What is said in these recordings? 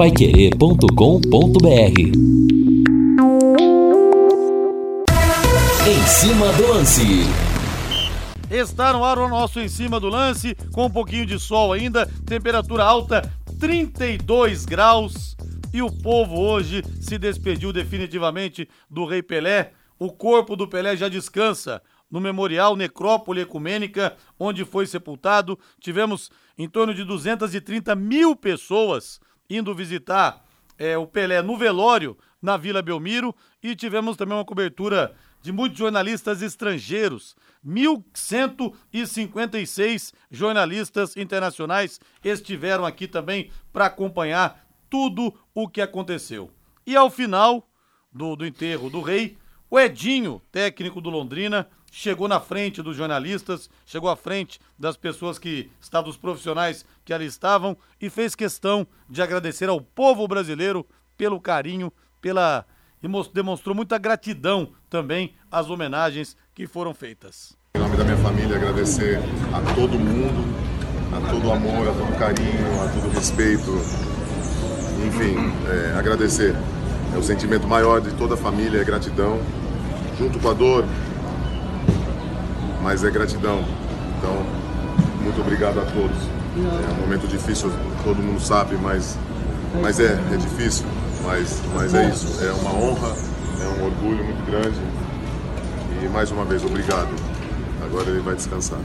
paiquerê.com.br Em cima do lance. Está no ar o nosso em cima do lance, com um pouquinho de sol ainda, temperatura alta 32 graus. E o povo hoje se despediu definitivamente do Rei Pelé. O corpo do Pelé já descansa no Memorial Necrópole Ecumênica, onde foi sepultado. Tivemos em torno de 230 mil pessoas indo visitar é, o Pelé no velório na Vila Belmiro e tivemos também uma cobertura de muitos jornalistas estrangeiros. 1.156 jornalistas internacionais estiveram aqui também para acompanhar tudo o que aconteceu. E ao final do, do enterro do rei, o Edinho, técnico do Londrina, chegou na frente dos jornalistas, chegou à frente das pessoas que estavam, dos profissionais que ali estavam e fez questão de agradecer ao povo brasileiro pelo carinho, pela e demonstrou muita gratidão também às homenagens que foram feitas. Em nome da minha família, agradecer a todo mundo, a todo amor, a todo carinho, a todo respeito, enfim, é, agradecer. É o sentimento maior de toda a família, é gratidão, junto com a dor, mas é gratidão. Então, muito obrigado a todos. É um momento difícil, todo mundo sabe, mas, mas é, é difícil, mas, mas é isso. É uma honra, é um orgulho muito grande. E mais uma vez, obrigado. Agora ele vai descansar.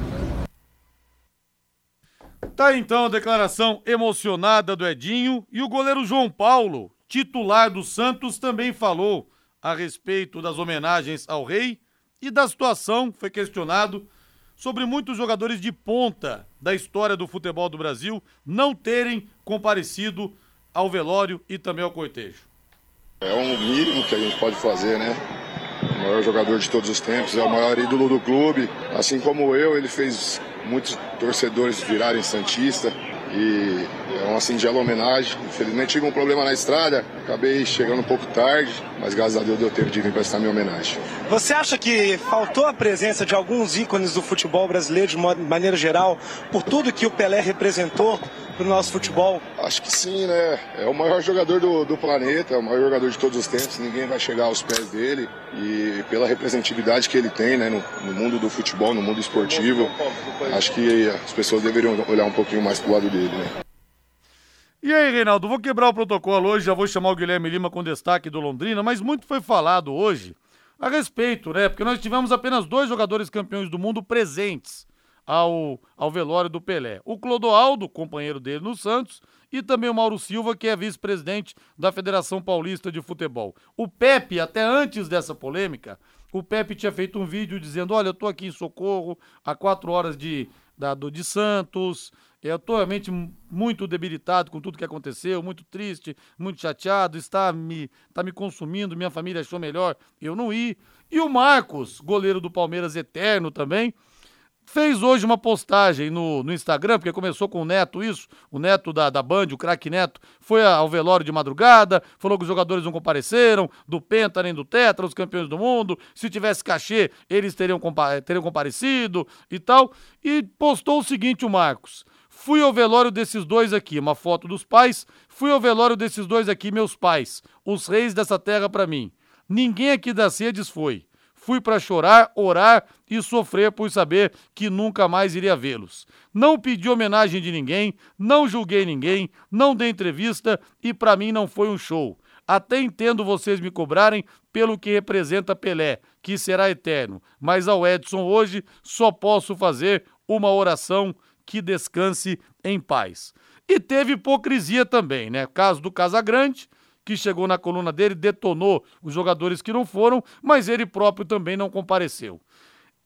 Tá então a declaração emocionada do Edinho e o goleiro João Paulo, titular do Santos, também falou a respeito das homenagens ao rei e da situação, foi questionado sobre muitos jogadores de ponta da história do futebol do Brasil não terem comparecido ao velório e também ao cortejo. É um mínimo que a gente pode fazer, né? O maior jogador de todos os tempos, é o maior ídolo do clube. Assim como eu, ele fez muitos torcedores virarem Santista. E é uma singela homenagem. Infelizmente tive um problema na estrada, acabei chegando um pouco tarde, mas graças a Deus deu tempo de vir prestar minha homenagem. Você acha que faltou a presença de alguns ícones do futebol brasileiro de maneira geral, por tudo que o Pelé representou para o nosso futebol? Acho que sim, né? É o maior jogador do, do planeta, é o maior jogador de todos os tempos, ninguém vai chegar aos pés dele e pela representatividade que ele tem né, no, no mundo do futebol, no mundo esportivo, acho que as pessoas deveriam olhar um pouquinho mais para o lado dele, né? E aí, Reinaldo, vou quebrar o protocolo hoje, já vou chamar o Guilherme Lima com destaque do Londrina, mas muito foi falado hoje a respeito, né? Porque nós tivemos apenas dois jogadores campeões do mundo presentes ao, ao velório do Pelé. O Clodoaldo, companheiro dele no Santos, e também o Mauro Silva, que é vice-presidente da Federação Paulista de Futebol. O Pepe, até antes dessa polêmica, o Pepe tinha feito um vídeo dizendo: Olha, eu tô aqui em Socorro, a quatro horas de, da, do, de Santos, estou realmente muito debilitado com tudo que aconteceu, muito triste, muito chateado, está me, está me consumindo, minha família achou melhor eu não ir. E o Marcos, goleiro do Palmeiras eterno também, fez hoje uma postagem no, no Instagram, porque começou com o Neto isso, o Neto da, da Band, o craque Neto, foi ao velório de madrugada, falou que os jogadores não compareceram, do Penta nem do Tetra, os campeões do mundo, se tivesse cachê, eles teriam, compa teriam comparecido e tal, e postou o seguinte o Marcos, fui ao velório desses dois aqui, uma foto dos pais, fui ao velório desses dois aqui, meus pais, os reis dessa terra para mim. Ninguém aqui das sedes foi. Fui para chorar, orar e sofrer por saber que nunca mais iria vê-los. Não pedi homenagem de ninguém, não julguei ninguém, não dei entrevista e para mim não foi um show. Até entendo vocês me cobrarem pelo que representa Pelé, que será eterno, mas ao Edson hoje só posso fazer uma oração que descanse em paz. E teve hipocrisia também, né? Caso do Casagrande, que chegou na coluna dele, detonou os jogadores que não foram, mas ele próprio também não compareceu.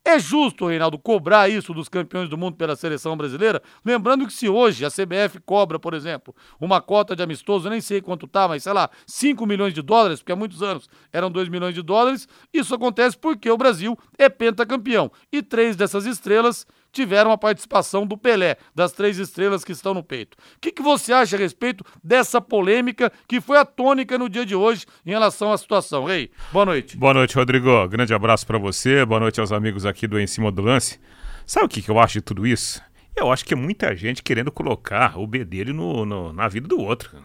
É justo, Reinaldo, cobrar isso dos campeões do mundo pela seleção brasileira? Lembrando que se hoje a CBF cobra, por exemplo, uma cota de amistoso, nem sei quanto tá, mas sei lá, 5 milhões de dólares, porque há muitos anos eram 2 milhões de dólares, isso acontece porque o Brasil é pentacampeão. E três dessas estrelas tiveram a participação do Pelé, das três estrelas que estão no peito. O que, que você acha a respeito dessa polêmica que foi a tônica no dia de hoje em relação à situação? Rei, boa noite. Boa noite, Rodrigo. Grande abraço para você, boa noite aos amigos aqui do Em Cima do Lance. Sabe o que, que eu acho de tudo isso? Eu acho que é muita gente querendo colocar o B dele no, no, na vida do outro.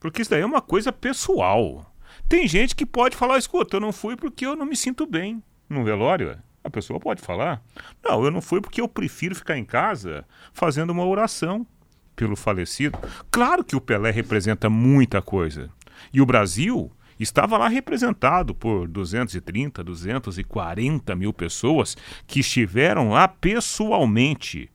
Porque isso daí é uma coisa pessoal. Tem gente que pode falar, escuta, eu não fui porque eu não me sinto bem no velório. A pessoa pode falar, não, eu não fui porque eu prefiro ficar em casa fazendo uma oração pelo falecido. Claro que o Pelé representa muita coisa. E o Brasil estava lá representado por 230, 240 mil pessoas que estiveram lá pessoalmente.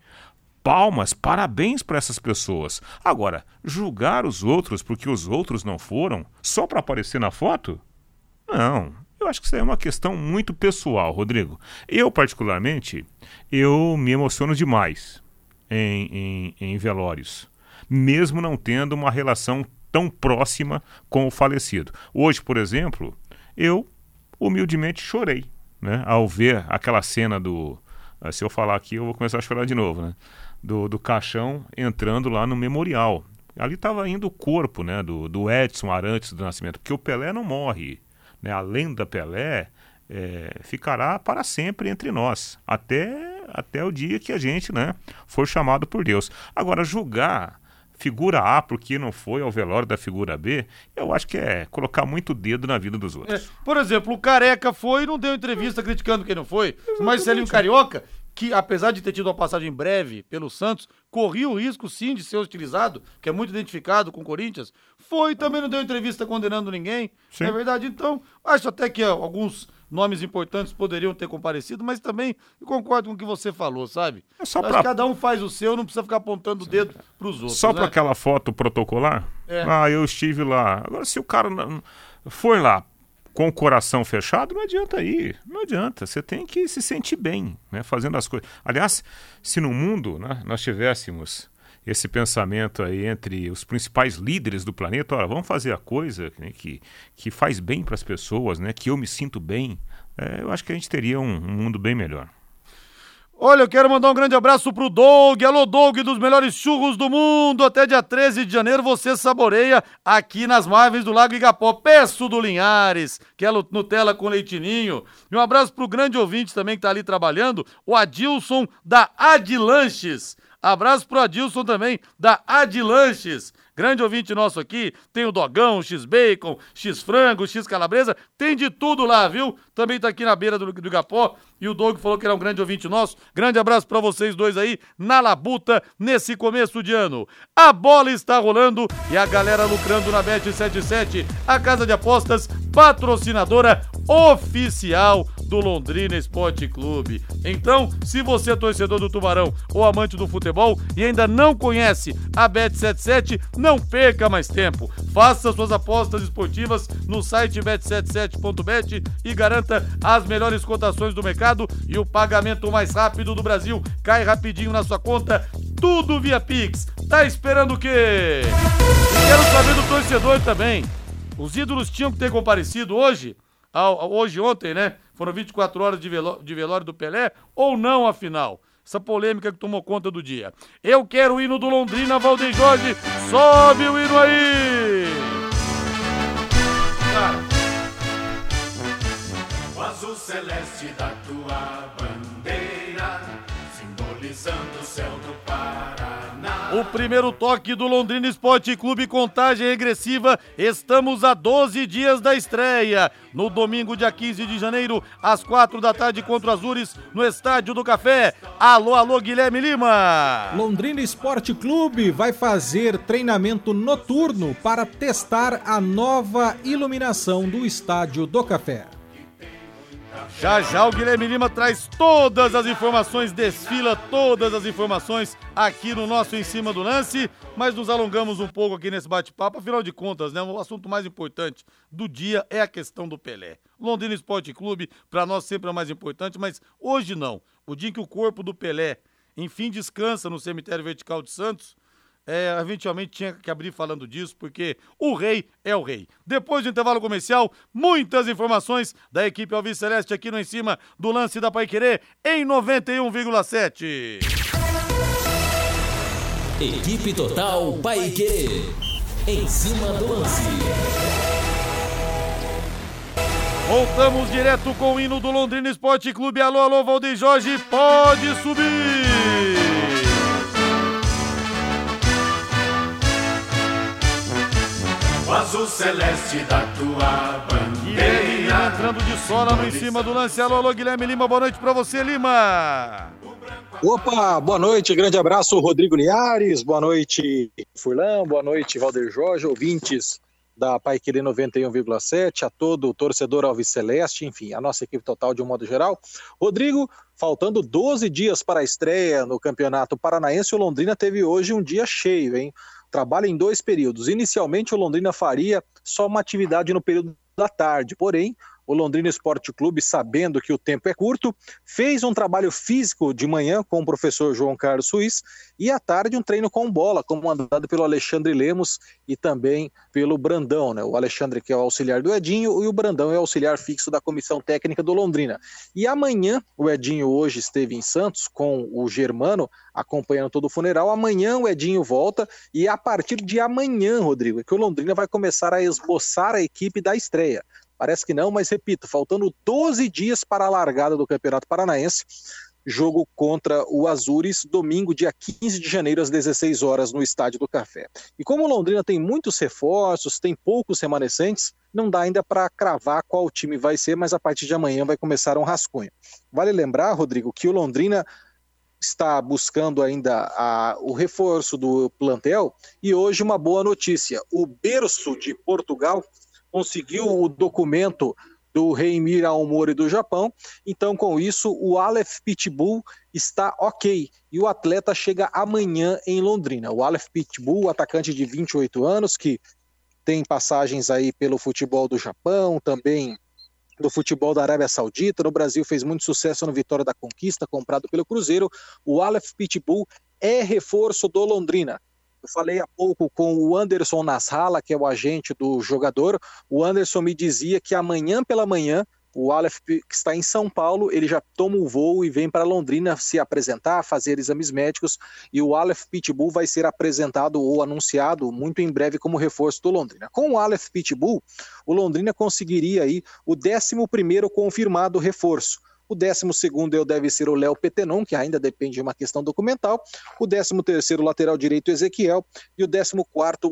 Palmas, parabéns para essas pessoas. Agora, julgar os outros porque os outros não foram só para aparecer na foto? Não, eu acho que isso é uma questão muito pessoal, Rodrigo. Eu, particularmente, eu me emociono demais em, em, em velórios, mesmo não tendo uma relação tão próxima com o falecido. Hoje, por exemplo, eu humildemente chorei, né, ao ver aquela cena do. Eh, se eu falar aqui, eu vou começar a chorar de novo, né? Do, do caixão entrando lá no memorial. Ali estava indo o corpo né, do, do Edson Arantes do Nascimento, porque o Pelé não morre né, a lenda Pelé, é, ficará para sempre entre nós, até, até o dia que a gente né, for chamado por Deus. Agora, julgar figura A porque não foi ao velório da figura B, eu acho que é colocar muito dedo na vida dos outros. É, por exemplo, o Careca foi e não deu entrevista criticando quem não foi. O Marcelinho Carioca, que apesar de ter tido uma passagem breve pelo Santos, corria o risco sim de ser hostilizado, que é muito identificado com o Corinthians, foi também não deu entrevista condenando ninguém. Sim. É verdade, então, acho até que ó, alguns nomes importantes poderiam ter comparecido, mas também concordo com o que você falou, sabe? É só pra... cada um faz o seu, não precisa ficar apontando o dedo pros outros. Só né? para aquela foto protocolar? É. Ah, eu estive lá. Agora, se o cara não... foi lá com o coração fechado, não adianta ir. Não adianta. Você tem que se sentir bem, né? Fazendo as coisas. Aliás, se no mundo né, nós tivéssemos esse pensamento aí entre os principais líderes do planeta, olha, vamos fazer a coisa né, que, que faz bem para as pessoas, né? Que eu me sinto bem. É, eu acho que a gente teria um, um mundo bem melhor. Olha, eu quero mandar um grande abraço pro Doug. Alô, Doug, dos melhores churros do mundo. Até dia 13 de janeiro você saboreia aqui nas margens do Lago Igapó. Peço do Linhares, que é Nutella com leitinho. E um abraço pro grande ouvinte também que tá ali trabalhando, o Adilson da Adilanches. Abraço pro Adilson também, da Adilanches. Grande ouvinte nosso aqui, tem o dogão, x-bacon, x-frango, x-calabresa, tem de tudo lá, viu? Também tá aqui na beira do, do Igapó e o Doug falou que era um grande ouvinte nosso. Grande abraço para vocês dois aí na labuta nesse começo de ano. A bola está rolando e a galera lucrando na Bet77, a casa de apostas patrocinadora oficial do Londrina Esporte Clube. Então, se você é torcedor do Tubarão ou amante do futebol e ainda não conhece a Bet77, não perca mais tempo. Faça suas apostas esportivas no site bet77.bet e garanta as melhores cotações do mercado e o pagamento mais rápido do Brasil. Cai rapidinho na sua conta, tudo via Pix. Tá esperando o quê? Quero saber do torcedor também. Os ídolos tinham que ter comparecido hoje? hoje, ontem, né? Foram 24 horas de, veló de velório do Pelé ou não, afinal? Essa polêmica que tomou conta do dia. Eu quero o hino do Londrina, Valdeir Jorge. Sobe o hino aí! O azul celeste da tua bandeira, simbolizando o céu do o primeiro toque do Londrina Esporte Clube, contagem regressiva. Estamos a 12 dias da estreia. No domingo, dia 15 de janeiro, às 4 da tarde, contra o Azures, no Estádio do Café. Alô, alô, Guilherme Lima. Londrina Esporte Clube vai fazer treinamento noturno para testar a nova iluminação do Estádio do Café. Já já o Guilherme Lima traz todas as informações, desfila todas as informações aqui no nosso Em Cima do Lance, mas nos alongamos um pouco aqui nesse bate-papo, afinal de contas, né, o assunto mais importante do dia é a questão do Pelé. Londrina Esporte Clube, para nós sempre é o mais importante, mas hoje não. O dia em que o corpo do Pelé, enfim, descansa no cemitério vertical de Santos, é, eventualmente tinha que abrir falando disso, porque o rei é o rei. Depois do intervalo comercial, muitas informações da equipe Alves Celeste aqui no Em Cima do Lance da Paiquerê em 91,7. Equipe Total Paiquerê. Em cima do lance. Voltamos direto com o hino do Londrina Esporte Clube. Alô, alô, Valdir Jorge, pode subir! Azul celeste da tua bandeira. entrando de sola no em cima do lance. Alô, alô, Guilherme Lima, boa noite pra você, Lima. Opa, boa noite, grande abraço, Rodrigo Liares, boa noite, Furlan, boa noite, Valder Jorge, ouvintes da Paiquerê 91,7, a todo o torcedor Alves Celeste, enfim, a nossa equipe total de um modo geral. Rodrigo, faltando 12 dias para a estreia no Campeonato Paranaense, o Londrina teve hoje um dia cheio, hein? Trabalha em dois períodos. Inicialmente, o Londrina faria só uma atividade no período da tarde, porém, o Londrina Esporte Clube, sabendo que o tempo é curto, fez um trabalho físico de manhã com o professor João Carlos Suiz e à tarde um treino com bola, comandado pelo Alexandre Lemos e também pelo Brandão, né? O Alexandre que é o auxiliar do Edinho e o Brandão é o auxiliar fixo da comissão técnica do Londrina. E amanhã, o Edinho hoje esteve em Santos com o Germano acompanhando todo o funeral. Amanhã o Edinho volta e a partir de amanhã, Rodrigo, é que o Londrina vai começar a esboçar a equipe da estreia. Parece que não, mas repito, faltando 12 dias para a largada do Campeonato Paranaense. Jogo contra o Azures, domingo, dia 15 de janeiro, às 16 horas, no Estádio do Café. E como Londrina tem muitos reforços, tem poucos remanescentes, não dá ainda para cravar qual time vai ser, mas a partir de amanhã vai começar um rascunho. Vale lembrar, Rodrigo, que o Londrina está buscando ainda a, o reforço do plantel e hoje uma boa notícia: o berço de Portugal conseguiu o documento do Reimir Aomori do Japão. Então, com isso, o Aleph Pitbull está ok. E o atleta chega amanhã em Londrina. O Aleph Pitbull, atacante de 28 anos, que tem passagens aí pelo futebol do Japão, também do futebol da Arábia Saudita. No Brasil fez muito sucesso no Vitória da Conquista, comprado pelo Cruzeiro. O Aleph Pitbull é reforço do Londrina. Eu falei há pouco com o Anderson Nasralla, que é o agente do jogador. O Anderson me dizia que amanhã pela manhã, o Aleph, que está em São Paulo, ele já toma o voo e vem para Londrina se apresentar, fazer exames médicos. E o Aleph Pitbull vai ser apresentado ou anunciado muito em breve como reforço do Londrina. Com o Aleph Pitbull, o Londrina conseguiria aí o 11 confirmado reforço. O 12 deve ser o Léo Petenon, que ainda depende de uma questão documental. O 13 lateral direito, Ezequiel. E o 14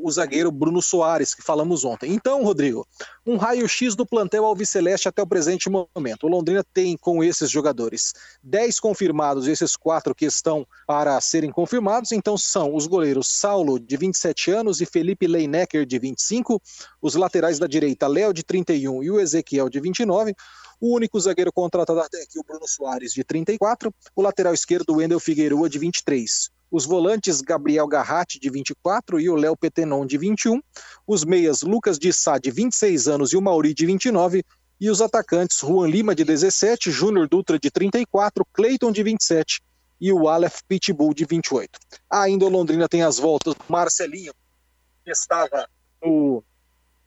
o zagueiro Bruno Soares, que falamos ontem. Então, Rodrigo, um raio-x do plantel Alviceleste até o presente momento. O Londrina tem com esses jogadores 10 confirmados, esses quatro que estão para serem confirmados. Então, são os goleiros Saulo, de 27 anos, e Felipe Leinecker, de 25. Os laterais da direita, Léo, de 31, e o Ezequiel, de 29. O único zagueiro contratado até aqui, o Bruno Soares, de 34. O lateral esquerdo, Wendel Figueiredo, de 23. Os volantes, Gabriel Garratti, de 24, e o Léo Petenon, de 21. Os meias, Lucas de Sá, de 26 anos, e o Mauri, de 29. E os atacantes, Juan Lima, de 17, Júnior Dutra, de 34, Cleiton, de 27 e o Aleph Pitbull, de 28. Ainda o Londrina tem as voltas do Marcelinho, que estava no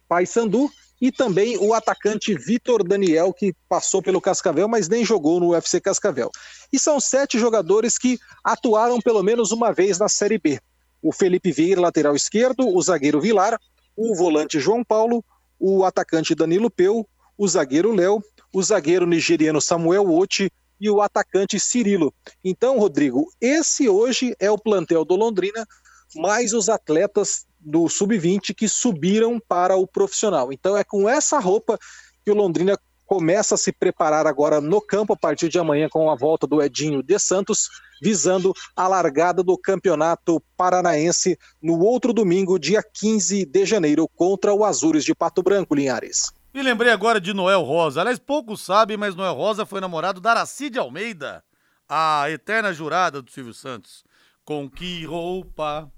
Paysandu, e também o atacante Vitor Daniel, que passou pelo Cascavel, mas nem jogou no UFC Cascavel. E são sete jogadores que atuaram pelo menos uma vez na Série B. O Felipe Vieira, lateral esquerdo, o zagueiro Vilar, o volante João Paulo, o atacante Danilo Peu, o zagueiro Léo, o zagueiro nigeriano Samuel Oti e o atacante Cirilo. Então, Rodrigo, esse hoje é o plantel do Londrina, mais os atletas do sub-20 que subiram para o profissional. Então é com essa roupa que o Londrina começa a se preparar agora no campo a partir de amanhã com a volta do Edinho de Santos, visando a largada do Campeonato Paranaense no outro domingo, dia 15 de janeiro, contra o Azures de Pato Branco, Linhares. Me lembrei agora de Noel Rosa. Aliás, poucos sabem, mas Noel Rosa foi namorado da Aracide Almeida, a eterna jurada do Silvio Santos. Com que roupa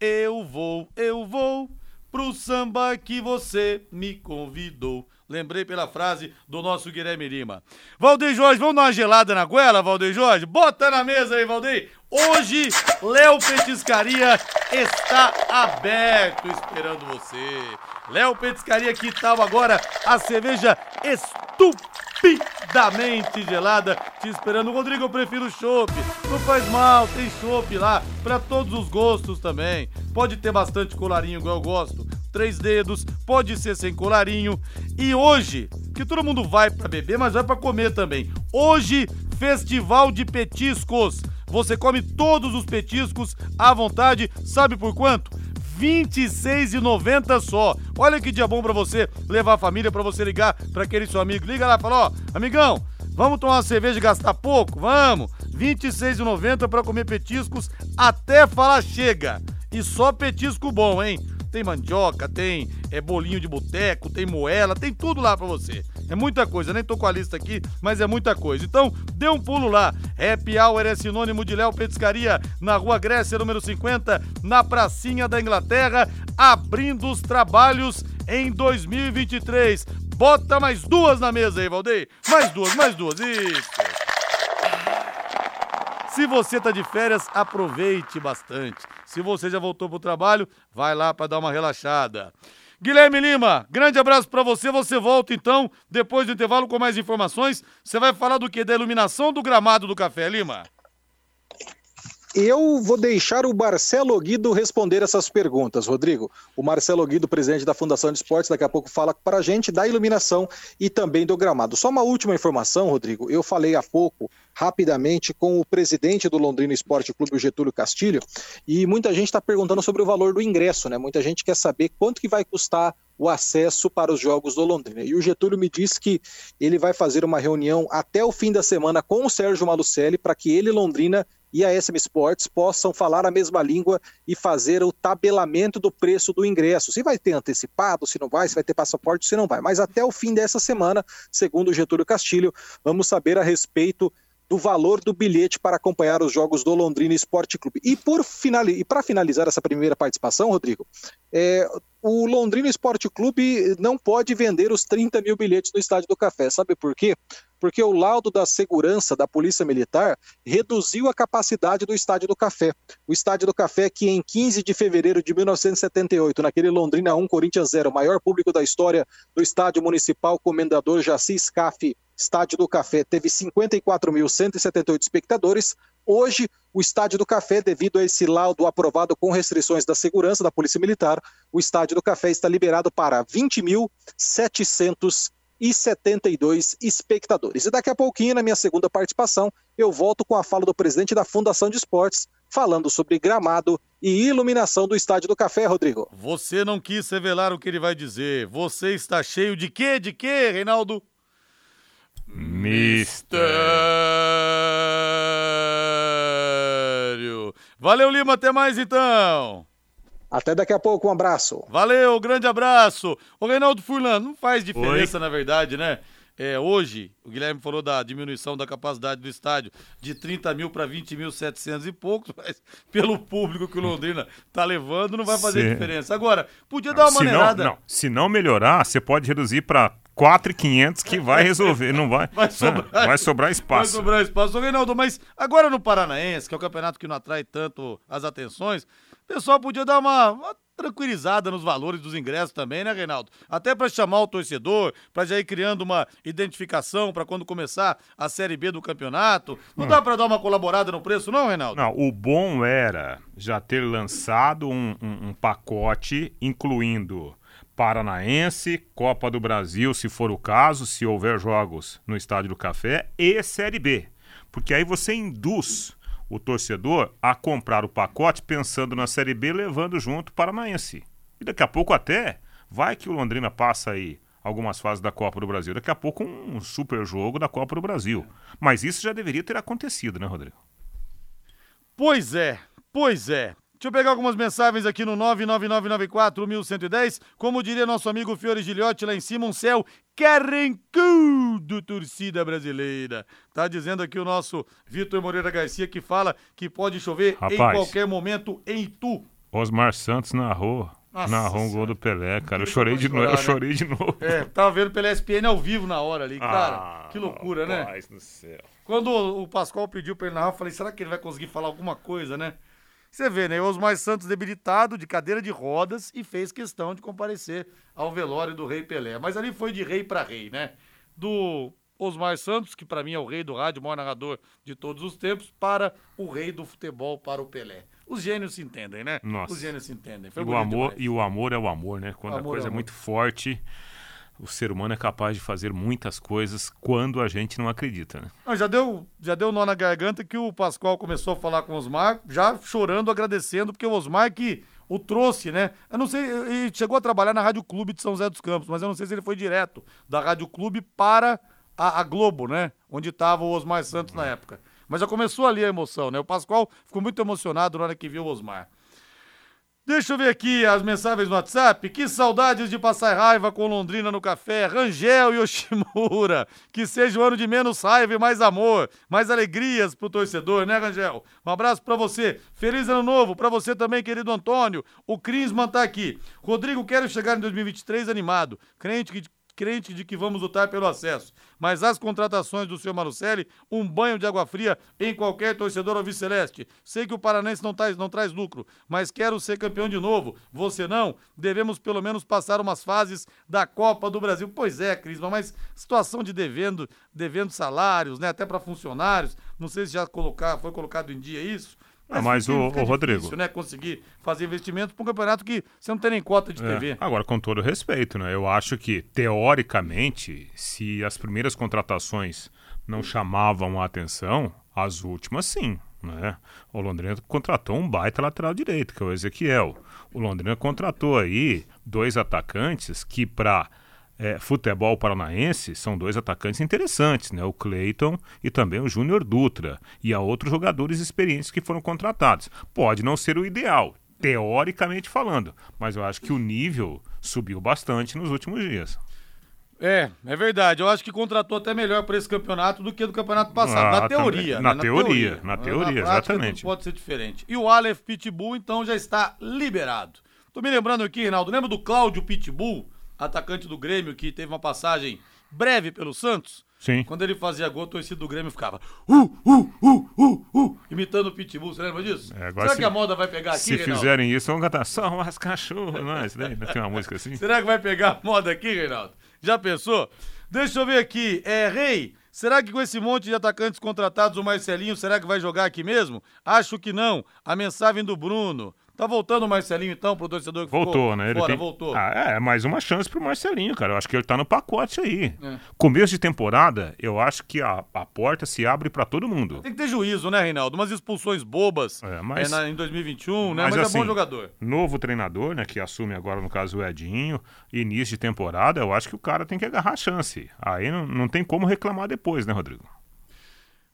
eu vou, eu vou pro samba que você me convidou. Lembrei pela frase do nosso Guilherme Lima. Valdeir Jorge, vamos dar uma gelada na goela, Valdeir Jorge? Bota na mesa aí, Valdeir. Hoje, Léo Petiscaria está aberto esperando você. Léo Petiscaria, que tal agora a cerveja estupidamente gelada te esperando. Rodrigo, eu prefiro chopp. Não faz mal, tem chopp lá para todos os gostos também. Pode ter bastante colarinho igual eu gosto. Três dedos, pode ser sem colarinho. E hoje, que todo mundo vai para beber, mas vai para comer também. Hoje, festival de petiscos. Você come todos os petiscos à vontade, sabe por quanto? 26,90 só. Olha que dia bom para você levar a família, para você ligar para aquele seu amigo. Liga lá e fala, ó, amigão, vamos tomar uma cerveja e gastar pouco? Vamos! R$ 26,90 para comer petiscos até falar chega. E só petisco bom, hein? Tem mandioca, tem é, bolinho de boteco, tem moela, tem tudo lá para você. É muita coisa, nem tô com a lista aqui, mas é muita coisa. Então, dê um pulo lá. Happy Hour é sinônimo de Léo Petiscaria, na Rua Grécia, número 50, na Pracinha da Inglaterra, abrindo os trabalhos em 2023. Bota mais duas na mesa aí, Valdeir. Mais duas, mais duas. Isso. Se você tá de férias, aproveite bastante. Se você já voltou pro trabalho, vai lá para dar uma relaxada. Guilherme Lima, grande abraço para você. Você volta então, depois do intervalo, com mais informações. Você vai falar do que? Da iluminação do gramado do Café Lima? Eu vou deixar o Marcelo Guido responder essas perguntas, Rodrigo. O Marcelo Guido, presidente da Fundação de Esportes, daqui a pouco fala para a gente da iluminação e também do gramado. Só uma última informação, Rodrigo. Eu falei há pouco, rapidamente, com o presidente do Londrina Esporte Clube, o Getúlio Castilho, e muita gente está perguntando sobre o valor do ingresso, né? Muita gente quer saber quanto que vai custar o acesso para os jogos do Londrina. E o Getúlio me disse que ele vai fazer uma reunião até o fim da semana com o Sérgio Malucelli para que ele, Londrina, e a SM Sports possam falar a mesma língua e fazer o tabelamento do preço do ingresso. Se vai ter antecipado, se não vai, se vai ter passaporte, se não vai. Mas até o fim dessa semana, segundo Getúlio Castilho, vamos saber a respeito do valor do bilhete para acompanhar os jogos do Londrina Esporte Clube. E finali... para finalizar essa primeira participação, Rodrigo, é... o Londrina Esporte Clube não pode vender os 30 mil bilhetes no Estádio do Café. Sabe por quê? Porque o laudo da segurança da Polícia Militar reduziu a capacidade do Estádio do Café. O Estádio do Café, que em 15 de fevereiro de 1978, naquele Londrina 1, Corinthians 0, maior público da história do Estádio Municipal Comendador Jaci Scaff Estádio do Café teve 54.178 espectadores. Hoje, o Estádio do Café, devido a esse laudo aprovado com restrições da segurança da Polícia Militar, o Estádio do Café está liberado para 20.772 espectadores. E daqui a pouquinho, na minha segunda participação, eu volto com a fala do presidente da Fundação de Esportes, falando sobre gramado e iluminação do Estádio do Café, Rodrigo. Você não quis revelar o que ele vai dizer. Você está cheio de quê? De quê, Reinaldo? Mistério. Valeu, Lima. Até mais então. Até daqui a pouco, um abraço. Valeu, grande abraço. Ô, Reinaldo Furlan, não faz diferença, Oi? na verdade, né? É, hoje, o Guilherme falou da diminuição da capacidade do estádio de 30 mil para 20 mil 700 e poucos, mas pelo público que o Londrina tá levando, não vai fazer se... diferença. Agora, podia dar uma se maneirada. Não, não, se não melhorar, você pode reduzir para 4,500 que vai resolver, não vai? Vai sobrar, não, vai sobrar espaço. Vai sobrar espaço. Ô, Reinaldo, mas agora no Paranaense, que é o campeonato que não atrai tanto as atenções, o pessoal podia dar uma, uma tranquilizada nos valores dos ingressos também, né, Reinaldo? Até para chamar o torcedor, para já ir criando uma identificação para quando começar a Série B do campeonato. Não, não. dá para dar uma colaborada no preço, não, Reinaldo? Não, o bom era já ter lançado um, um, um pacote incluindo Paranaense, Copa do Brasil, se for o caso, se houver jogos no Estádio do Café, e Série B. Porque aí você induz o torcedor a comprar o pacote pensando na Série B, levando junto o Paranaense. E daqui a pouco até vai que o Londrina passa aí algumas fases da Copa do Brasil. Daqui a pouco um super jogo da Copa do Brasil. Mas isso já deveria ter acontecido, né, Rodrigo? Pois é, pois é. Deixa eu pegar algumas mensagens aqui no 99994-1110. Como diria nosso amigo Fiore Gilhote lá em cima, um céu carrancudo, torcida brasileira. Tá dizendo aqui o nosso Vitor Moreira Garcia que fala que pode chover Rapaz, em qualquer momento em Itu. Osmar Santos narrou. Nossa narrou um gol do Pelé, cara. Eu chorei de novo, né? eu chorei de novo. É, tava vendo pela SPN ao vivo na hora ali, cara. Ah, que loucura, né? Do céu. Quando o Pascoal pediu pra ele narrar, eu falei, será que ele vai conseguir falar alguma coisa, né? Você vê, né? Osmar Santos debilitado, de cadeira de rodas, e fez questão de comparecer ao velório do Rei Pelé. Mas ali foi de rei para rei, né? Do Osmar Santos, que para mim é o rei do rádio, o maior narrador de todos os tempos, para o rei do futebol, para o Pelé. Os gênios se entendem, né? Nossa. Os gênios se entendem. Foi e, o amor, e o amor é o amor, né? Quando a coisa é, é muito forte o ser humano é capaz de fazer muitas coisas quando a gente não acredita, né? Já deu, já deu nó na garganta que o Pascoal começou a falar com o Osmar, já chorando, agradecendo, porque o Osmar que o trouxe, né? Eu não sei, ele chegou a trabalhar na Rádio Clube de São José dos Campos, mas eu não sei se ele foi direto da Rádio Clube para a, a Globo, né? Onde estava o Osmar Santos na época. Mas já começou ali a emoção, né? O Pascoal ficou muito emocionado na hora que viu o Osmar. Deixa eu ver aqui as mensagens no WhatsApp. Que saudades de passar raiva com Londrina no café. Rangel e Yoshimura. Que seja um ano de menos raiva e mais amor, mais alegrias pro torcedor, né, Rangel? Um abraço para você. Feliz ano novo para você também, querido Antônio. O Crinsman tá aqui. Rodrigo, quero chegar em 2023 animado. Crente que crente de que vamos lutar pelo acesso. Mas as contratações do senhor Marucelli, um banho de água fria em qualquer torcedor alviceleste. Sei que o Paranense não traz, não traz lucro, mas quero ser campeão de novo. Você não? Devemos pelo menos passar umas fases da Copa do Brasil. Pois é, Cris, mas situação de devendo, devendo salários, né, até para funcionários. Não sei se já colocar, foi colocado em dia isso. Mas, mas fica, o, o Rodrigo. Né? Conseguir fazer investimentos para um campeonato que você não tem nem cota de é, TV. Agora, com todo respeito, né? Eu acho que, teoricamente, se as primeiras contratações não chamavam a atenção, as últimas sim. Né? O Londrina contratou um baita lateral direito, que é o Ezequiel. O Londrina contratou aí dois atacantes que, para é, futebol paranaense são dois atacantes interessantes, né? O Cleiton e também o Júnior Dutra. E há outros jogadores experientes que foram contratados. Pode não ser o ideal, teoricamente falando, mas eu acho que o nível subiu bastante nos últimos dias. É, é verdade. Eu acho que contratou até melhor para esse campeonato do que do campeonato passado. Ah, na teoria. Também. Na, né? teoria, na teoria, na teoria, na exatamente. Pode ser diferente. E o Aleph Pitbull, então, já está liberado. Tô me lembrando aqui, Reinaldo, lembra do Cláudio Pitbull? Atacante do Grêmio, que teve uma passagem breve pelo Santos. Sim. Quando ele fazia gol, o torcedor do Grêmio ficava uh, uh, uh, uh, uh, imitando o Pitbull. Você lembra disso? É, Será se, que a moda vai pegar aqui, Se Reinaldo? fizerem isso, vão cantar só umas cachorros, não é? Isso daí, não tem uma música assim? Será que vai pegar a moda aqui, Reinaldo? Já pensou? Deixa eu ver aqui. É, Rei, será que com esse monte de atacantes contratados, o Marcelinho, será que vai jogar aqui mesmo? Acho que não. A mensagem do Bruno. Tá voltando o Marcelinho, então, pro torcedor que voltou, ficou né? Ele fora, tem... voltou. Ah, é, mais uma chance pro Marcelinho, cara. Eu acho que ele tá no pacote aí. É. Começo de temporada, eu acho que a, a porta se abre para todo mundo. Tem que ter juízo, né, Reinaldo? Umas expulsões bobas é, mas... é, na, em 2021, né? Mas, mas assim, é bom assim, jogador. Novo treinador, né, que assume agora, no caso, o Edinho, início de temporada, eu acho que o cara tem que agarrar a chance. Aí não, não tem como reclamar depois, né, Rodrigo?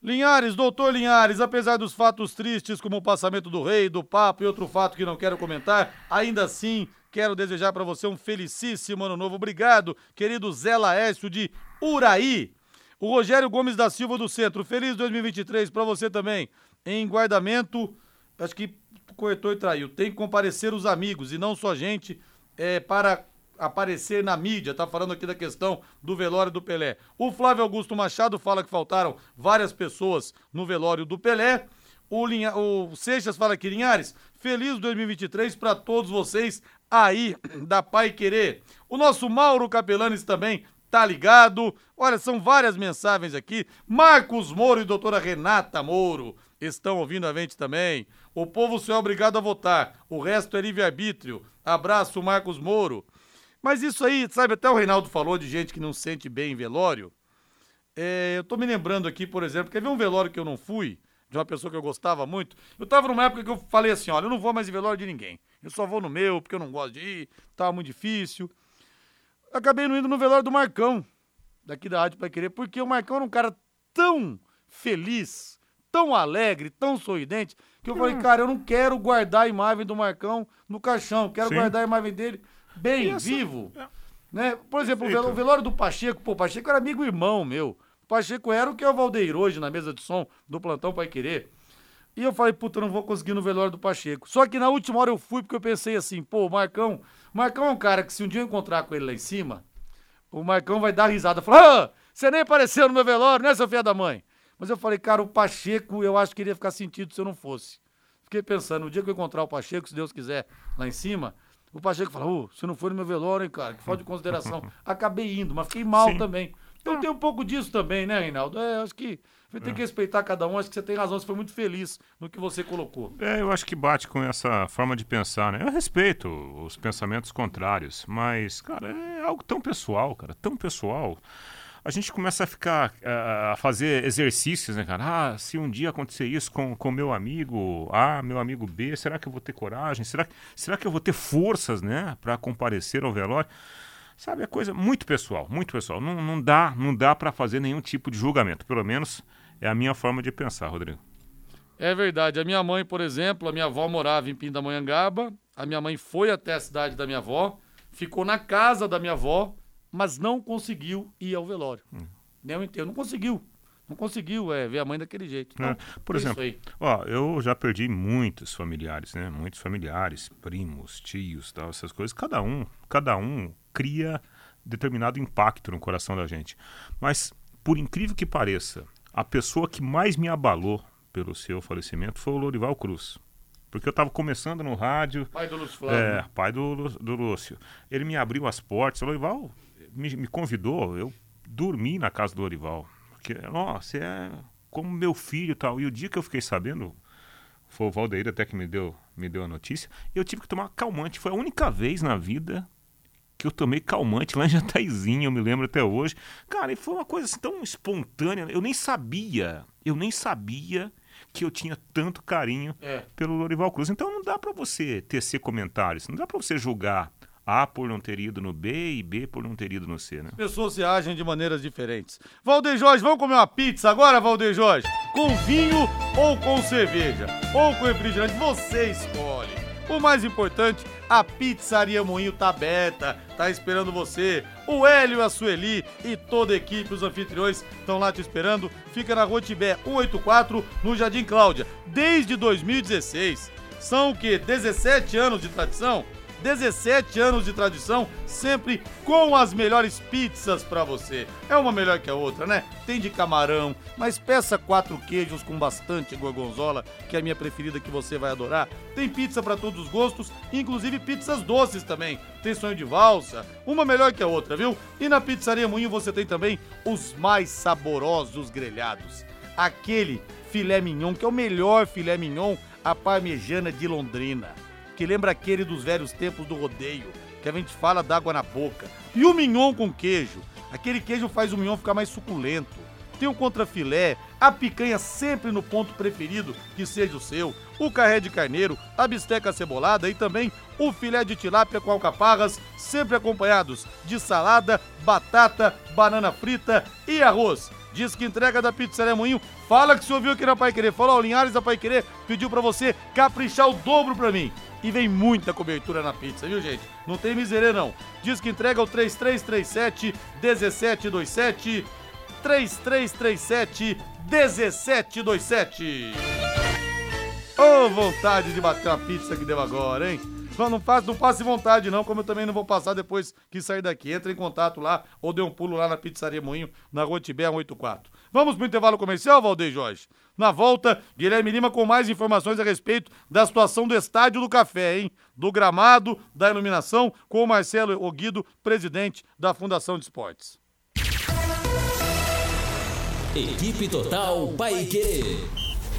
Linhares, doutor Linhares, apesar dos fatos tristes como o passamento do rei, do papo e outro fato que não quero comentar, ainda assim quero desejar para você um felicíssimo ano novo. Obrigado, querido Zé Laércio de Uraí. O Rogério Gomes da Silva do Centro, feliz 2023 para você também. Em guardamento, acho que corretor traiu. Tem que comparecer os amigos e não só gente é, para aparecer na mídia, tá falando aqui da questão do velório do Pelé. O Flávio Augusto Machado fala que faltaram várias pessoas no velório do Pelé. O, Linha, o Seixas fala aqui, Linhares, feliz 2023 para todos vocês aí da Pai Querer. O nosso Mauro Capelanes também tá ligado. Olha, são várias mensagens aqui. Marcos Moro e doutora Renata Moro estão ouvindo a gente também. O povo só é obrigado a votar, o resto é livre-arbítrio. Abraço, Marcos Moro. Mas isso aí, sabe, até o Reinaldo falou de gente que não se sente bem em velório. É, eu tô me lembrando aqui, por exemplo, quer ver um velório que eu não fui, de uma pessoa que eu gostava muito? Eu tava numa época que eu falei assim, olha, eu não vou mais em velório de ninguém. Eu só vou no meu, porque eu não gosto de ir, tava muito difícil. Acabei não indo no velório do Marcão, daqui da Rádio Pai Querer, porque o Marcão era um cara tão feliz, tão alegre, tão sorridente, que eu falei, hum. cara, eu não quero guardar a imagem do Marcão no caixão, quero Sim. guardar a imagem dele bem, Isso. vivo. É. Né? Por exemplo, o velório do Pacheco, pô, o Pacheco era amigo irmão meu. O Pacheco era o que é o Valdeir hoje na mesa de som do plantão Pai Querer. E eu falei, puta, eu não vou conseguir no velório do Pacheco. Só que na última hora eu fui porque eu pensei assim, pô, o Marcão, Marcão é um cara que se um dia eu encontrar com ele lá em cima, o Marcão vai dar risada. Falar, ah, você nem apareceu no meu velório, né, seu filho da mãe? Mas eu falei, cara, o Pacheco, eu acho que ele ia ficar sentido se eu não fosse. Fiquei pensando, no dia que eu encontrar o Pacheco, se Deus quiser, lá em cima, o Pacheco fala, oh, você não foi no meu velório, hein, cara? Que falta de consideração. Acabei indo, mas fiquei mal Sim. também. Então tem um pouco disso também, né, Reinaldo? É, acho que tem que respeitar cada um. Acho que você tem razão, você foi muito feliz no que você colocou. É, eu acho que bate com essa forma de pensar, né? Eu respeito os pensamentos contrários, mas, cara, é algo tão pessoal, cara, tão pessoal. A gente começa a ficar a fazer exercícios, né, cara? Ah, se um dia acontecer isso com com meu amigo A, meu amigo B, será que eu vou ter coragem? Será, será que eu vou ter forças, né, para comparecer ao velório? Sabe, é coisa muito pessoal, muito pessoal. Não, não dá, não dá para fazer nenhum tipo de julgamento. Pelo menos é a minha forma de pensar, Rodrigo. É verdade. A minha mãe, por exemplo, a minha avó morava em Pindamonhangaba. A minha mãe foi até a cidade da minha avó, ficou na casa da minha avó, mas não conseguiu ir ao velório. Hum. Nem o enterro. Não conseguiu. Não conseguiu é, ver a mãe daquele jeito. Então, é, por exemplo, ó, eu já perdi muitos familiares, né? Muitos familiares, primos, tios, tal, essas coisas. Cada um, cada um cria determinado impacto no coração da gente. Mas, por incrível que pareça, a pessoa que mais me abalou pelo seu falecimento foi o Lorival Cruz. Porque eu estava começando no rádio. Pai do Lúcio Flávio. É, pai do, do Lúcio. Ele me abriu as portas. O Lorival me, me convidou. Eu dormi na casa do Lorival. Porque, nossa, é como meu filho e tal. E o dia que eu fiquei sabendo, foi o Valdeir até que me deu, me deu a notícia, eu tive que tomar calmante. Foi a única vez na vida que eu tomei calmante lá em Jataizinho, eu me lembro até hoje. Cara, e foi uma coisa assim tão espontânea. Eu nem sabia, eu nem sabia que eu tinha tanto carinho é. pelo Lorival Cruz. Então não dá para você tecer comentários, não dá para você julgar A por não ter ido no B e B por não ter ido no C, né? As pessoas se agem de maneiras diferentes. Valdeir Jorge, vamos comer uma pizza agora, Valdeir Jorge? Com vinho ou com cerveja? Ou com refrigerante? Você escolhe. O mais importante, a Pizzaria Moinho tá aberta, tá esperando você. O Hélio, a Sueli e toda a equipe, os anfitriões, estão lá te esperando. Fica na Rua Tibé 184, no Jardim Cláudia, desde 2016. São o quê? 17 anos de tradição? 17 anos de tradição, sempre com as melhores pizzas para você. É uma melhor que a outra, né? Tem de camarão, mas peça quatro queijos com bastante gorgonzola, que é a minha preferida que você vai adorar. Tem pizza para todos os gostos, inclusive pizzas doces também. Tem sonho de valsa, uma melhor que a outra, viu? E na Pizzaria Moinho você tem também os mais saborosos grelhados. Aquele filé mignon, que é o melhor filé mignon, a parmejana de Londrina que lembra aquele dos velhos tempos do rodeio, que a gente fala d'água na boca. E o mignon com queijo. Aquele queijo faz o mignon ficar mais suculento. Tem o contrafilé, a picanha sempre no ponto preferido que seja o seu, o carré de carneiro, a bisteca cebolada e também o filé de tilápia com alcaparras, sempre acompanhados de salada, batata, banana frita e arroz. Diz que entrega da Pizzaria Moinho. Fala que você ouviu aqui na Pai Querer. Fala, o Linhares da Pai Querer pediu para você caprichar o dobro para mim. E vem muita cobertura na pizza, viu, gente? Não tem miserê, não. Diz que entrega o 3337 1727. 3337 1727. Ô, oh, vontade de bater uma pizza que deu agora, hein? Não, não, passe, não passe vontade, não, como eu também não vou passar depois que sair daqui. Entra em contato lá ou dê um pulo lá na Pizzaria Moinho, na Rua Tibé 184. Vamos pro intervalo comercial, Valdeir Jorge? Na volta, Guilherme Lima com mais informações a respeito da situação do Estádio do Café, hein? Do gramado, da iluminação, com o Marcelo Oguido, presidente da Fundação de Esportes. Equipe Total Paique.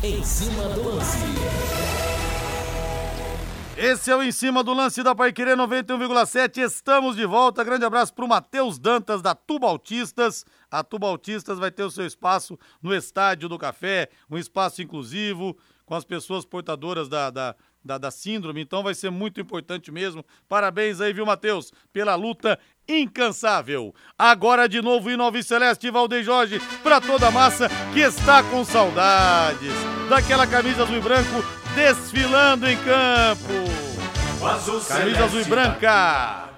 Em cima do lance. Esse é o Em Cima do Lance da Paiquerê 91,7. Estamos de volta. Grande abraço para o Matheus Dantas, da Tubaltistas. A Tubaltistas vai ter o seu espaço no Estádio do Café, um espaço inclusivo, com as pessoas portadoras da, da, da, da síndrome. Então vai ser muito importante mesmo. Parabéns aí, viu, Matheus, pela luta incansável. Agora de novo em Nova Celeste, Valdeir Jorge, para toda a massa que está com saudades daquela camisa azul e branco desfilando em campo. Camisa azul e branca.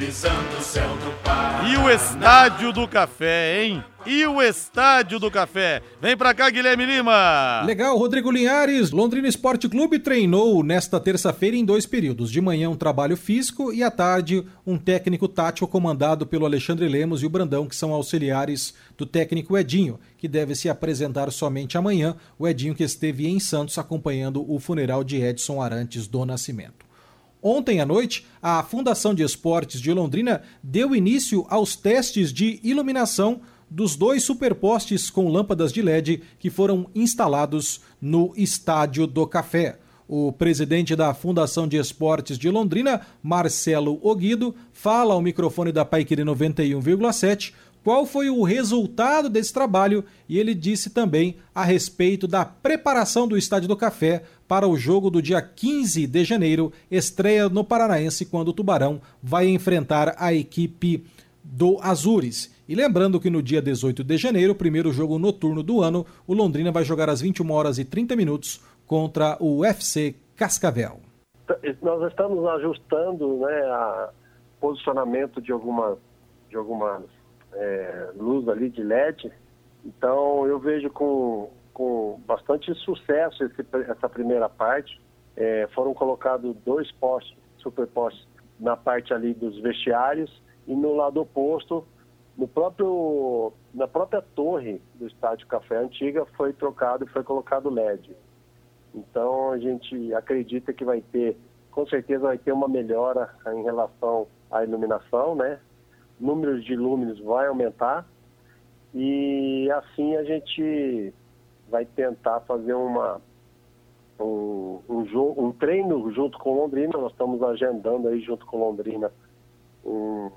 Simbolizando o céu do Paraná. E o estádio do café, hein? e o Estádio do Café. Vem pra cá, Guilherme Lima. Legal, Rodrigo Linhares. Londrina Esporte Clube treinou nesta terça-feira em dois períodos. De manhã, um trabalho físico e à tarde, um técnico tático comandado pelo Alexandre Lemos e o Brandão, que são auxiliares do técnico Edinho, que deve se apresentar somente amanhã. O Edinho que esteve em Santos acompanhando o funeral de Edson Arantes do Nascimento. Ontem à noite, a Fundação de Esportes de Londrina deu início aos testes de iluminação dos dois superpostes com lâmpadas de LED que foram instalados no Estádio do Café. O presidente da Fundação de Esportes de Londrina, Marcelo Oguido, fala ao microfone da Paiquiri 91,7 qual foi o resultado desse trabalho e ele disse também a respeito da preparação do Estádio do Café para o jogo do dia 15 de janeiro, estreia no Paranaense, quando o Tubarão vai enfrentar a equipe do Azures. E lembrando que no dia 18 de janeiro, primeiro jogo noturno do ano, o Londrina vai jogar às 21 horas e 30 minutos contra o UFC Cascavel. Nós estamos ajustando né, a posicionamento de algumas, de algumas é, luz ali de LED. Então eu vejo com, com bastante sucesso esse, essa primeira parte. É, foram colocados dois postes, superpostes, na parte ali dos vestiários e no lado oposto, no próprio, na própria torre do Estádio Café Antiga foi trocado e foi colocado LED. Então a gente acredita que vai ter, com certeza vai ter uma melhora em relação à iluminação, né? números de lúminos vai aumentar e assim a gente vai tentar fazer uma um, um, jogo, um treino junto com Londrina, nós estamos agendando aí junto com Londrina um,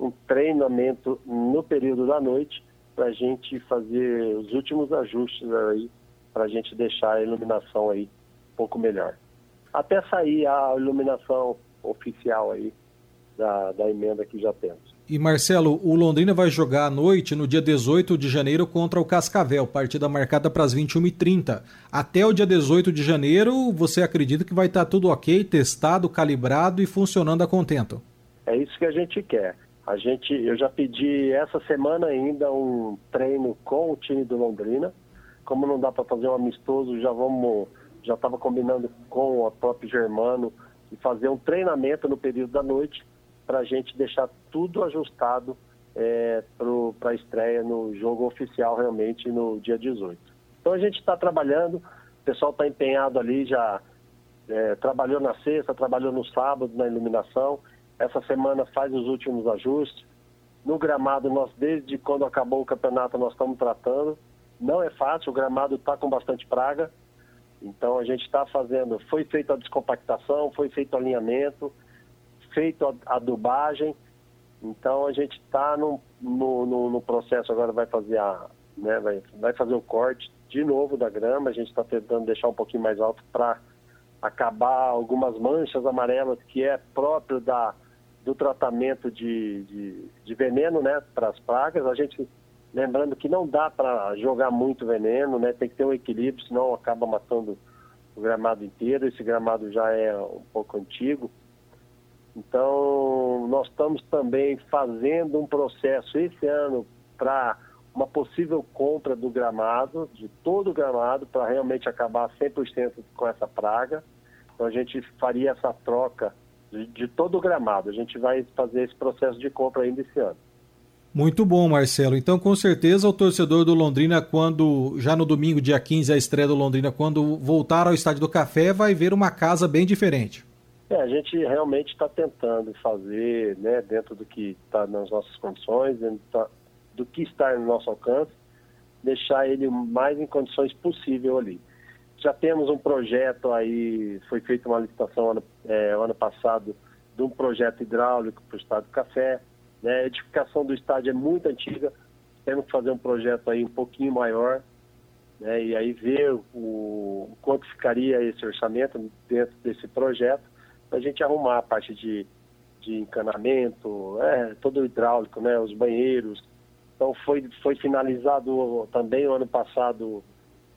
um treinamento no período da noite para a gente fazer os últimos ajustes aí, para a gente deixar a iluminação aí um pouco melhor. Até sair a iluminação oficial aí da, da emenda que já temos. E Marcelo, o Londrina vai jogar à noite, no dia 18 de janeiro, contra o Cascavel, partida marcada para as 21h30. Até o dia 18 de janeiro, você acredita que vai estar tá tudo ok, testado, calibrado e funcionando a contento? É isso que a gente quer. A gente, eu já pedi essa semana ainda um treino com o time do Londrina. Como não dá para fazer um amistoso, já vamos, já estava combinando com o próprio Germano e fazer um treinamento no período da noite para a gente deixar tudo ajustado é, para a estreia no jogo oficial realmente no dia 18. Então a gente está trabalhando, o pessoal está empenhado ali, já é, trabalhou na sexta, trabalhou no sábado na iluminação, essa semana faz os últimos ajustes. No gramado, nós desde quando acabou o campeonato nós estamos tratando. Não é fácil, o gramado está com bastante praga. Então a gente está fazendo, foi feita a descompactação, foi feito o alinhamento, feito a adubagem. Então a gente está no, no, no, processo agora vai fazer a, né, vai, vai fazer o corte de novo da grama. A gente está tentando deixar um pouquinho mais alto para acabar algumas manchas amarelas que é próprio da, do tratamento de, de, de veneno né, para as pragas. A gente lembrando que não dá para jogar muito veneno, né, tem que ter um equilíbrio, senão acaba matando o gramado inteiro. Esse gramado já é um pouco antigo. Então, nós estamos também fazendo um processo esse ano para uma possível compra do gramado, de todo o gramado, para realmente acabar 100% com essa praga. Então, a gente faria essa troca de, de todo o gramado. A gente vai fazer esse processo de compra ainda esse ano. Muito bom, Marcelo. Então, com certeza, o torcedor do Londrina, quando já no domingo, dia 15, a estreia do Londrina, quando voltar ao Estádio do Café, vai ver uma casa bem diferente. É, a gente realmente está tentando fazer, né, dentro do que está nas nossas condições, do que está no nosso alcance, deixar ele mais em condições possível ali. Já temos um projeto aí, foi feita uma licitação ano, é, ano passado de um projeto hidráulico para o Estado do Café. Né? A edificação do estádio é muito antiga, temos que fazer um projeto aí um pouquinho maior, né? e aí ver o, o quanto ficaria esse orçamento dentro desse projeto a gente arrumar a parte de, de encanamento, é, todo o hidráulico, né, os banheiros. Então foi, foi finalizado também o ano passado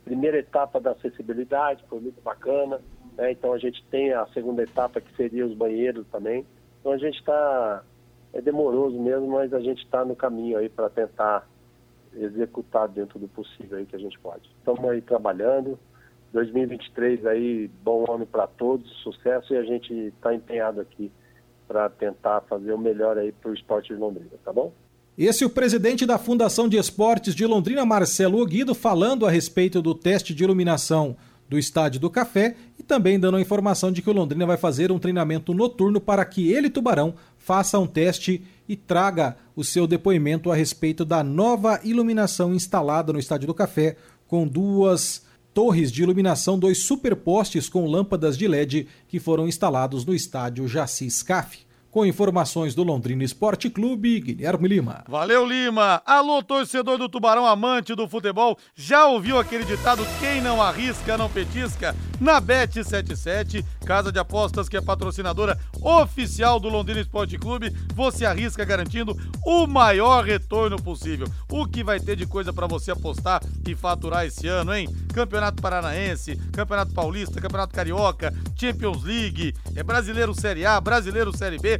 primeira etapa da acessibilidade, foi muito bacana. Né? Então a gente tem a segunda etapa que seria os banheiros também. Então a gente está é demoroso mesmo, mas a gente está no caminho aí para tentar executar dentro do possível aí que a gente pode. Estamos aí trabalhando. 2023 aí, bom ano para todos, sucesso e a gente está empenhado aqui para tentar fazer o melhor aí para o esporte de Londrina, tá bom? Esse é o presidente da Fundação de Esportes de Londrina, Marcelo Oguido, falando a respeito do teste de iluminação do Estádio do Café e também dando a informação de que o Londrina vai fazer um treinamento noturno para que ele, Tubarão, faça um teste e traga o seu depoimento a respeito da nova iluminação instalada no Estádio do Café, com duas torres de iluminação, dois superpostes com lâmpadas de LED que foram instalados no estádio Jaci Scaf. Com informações do Londrina Esporte Clube, Guilherme Lima. Valeu, Lima! Alô, torcedor do Tubarão, amante do futebol, já ouviu aquele ditado: quem não arrisca, não petisca? Na Bet77, casa de apostas que é patrocinadora oficial do Londrina Esporte Clube, você arrisca garantindo o maior retorno possível. O que vai ter de coisa para você apostar e faturar esse ano, hein? Campeonato Paranaense, Campeonato Paulista, Campeonato Carioca, Champions League, é Brasileiro Série A, Brasileiro Série B,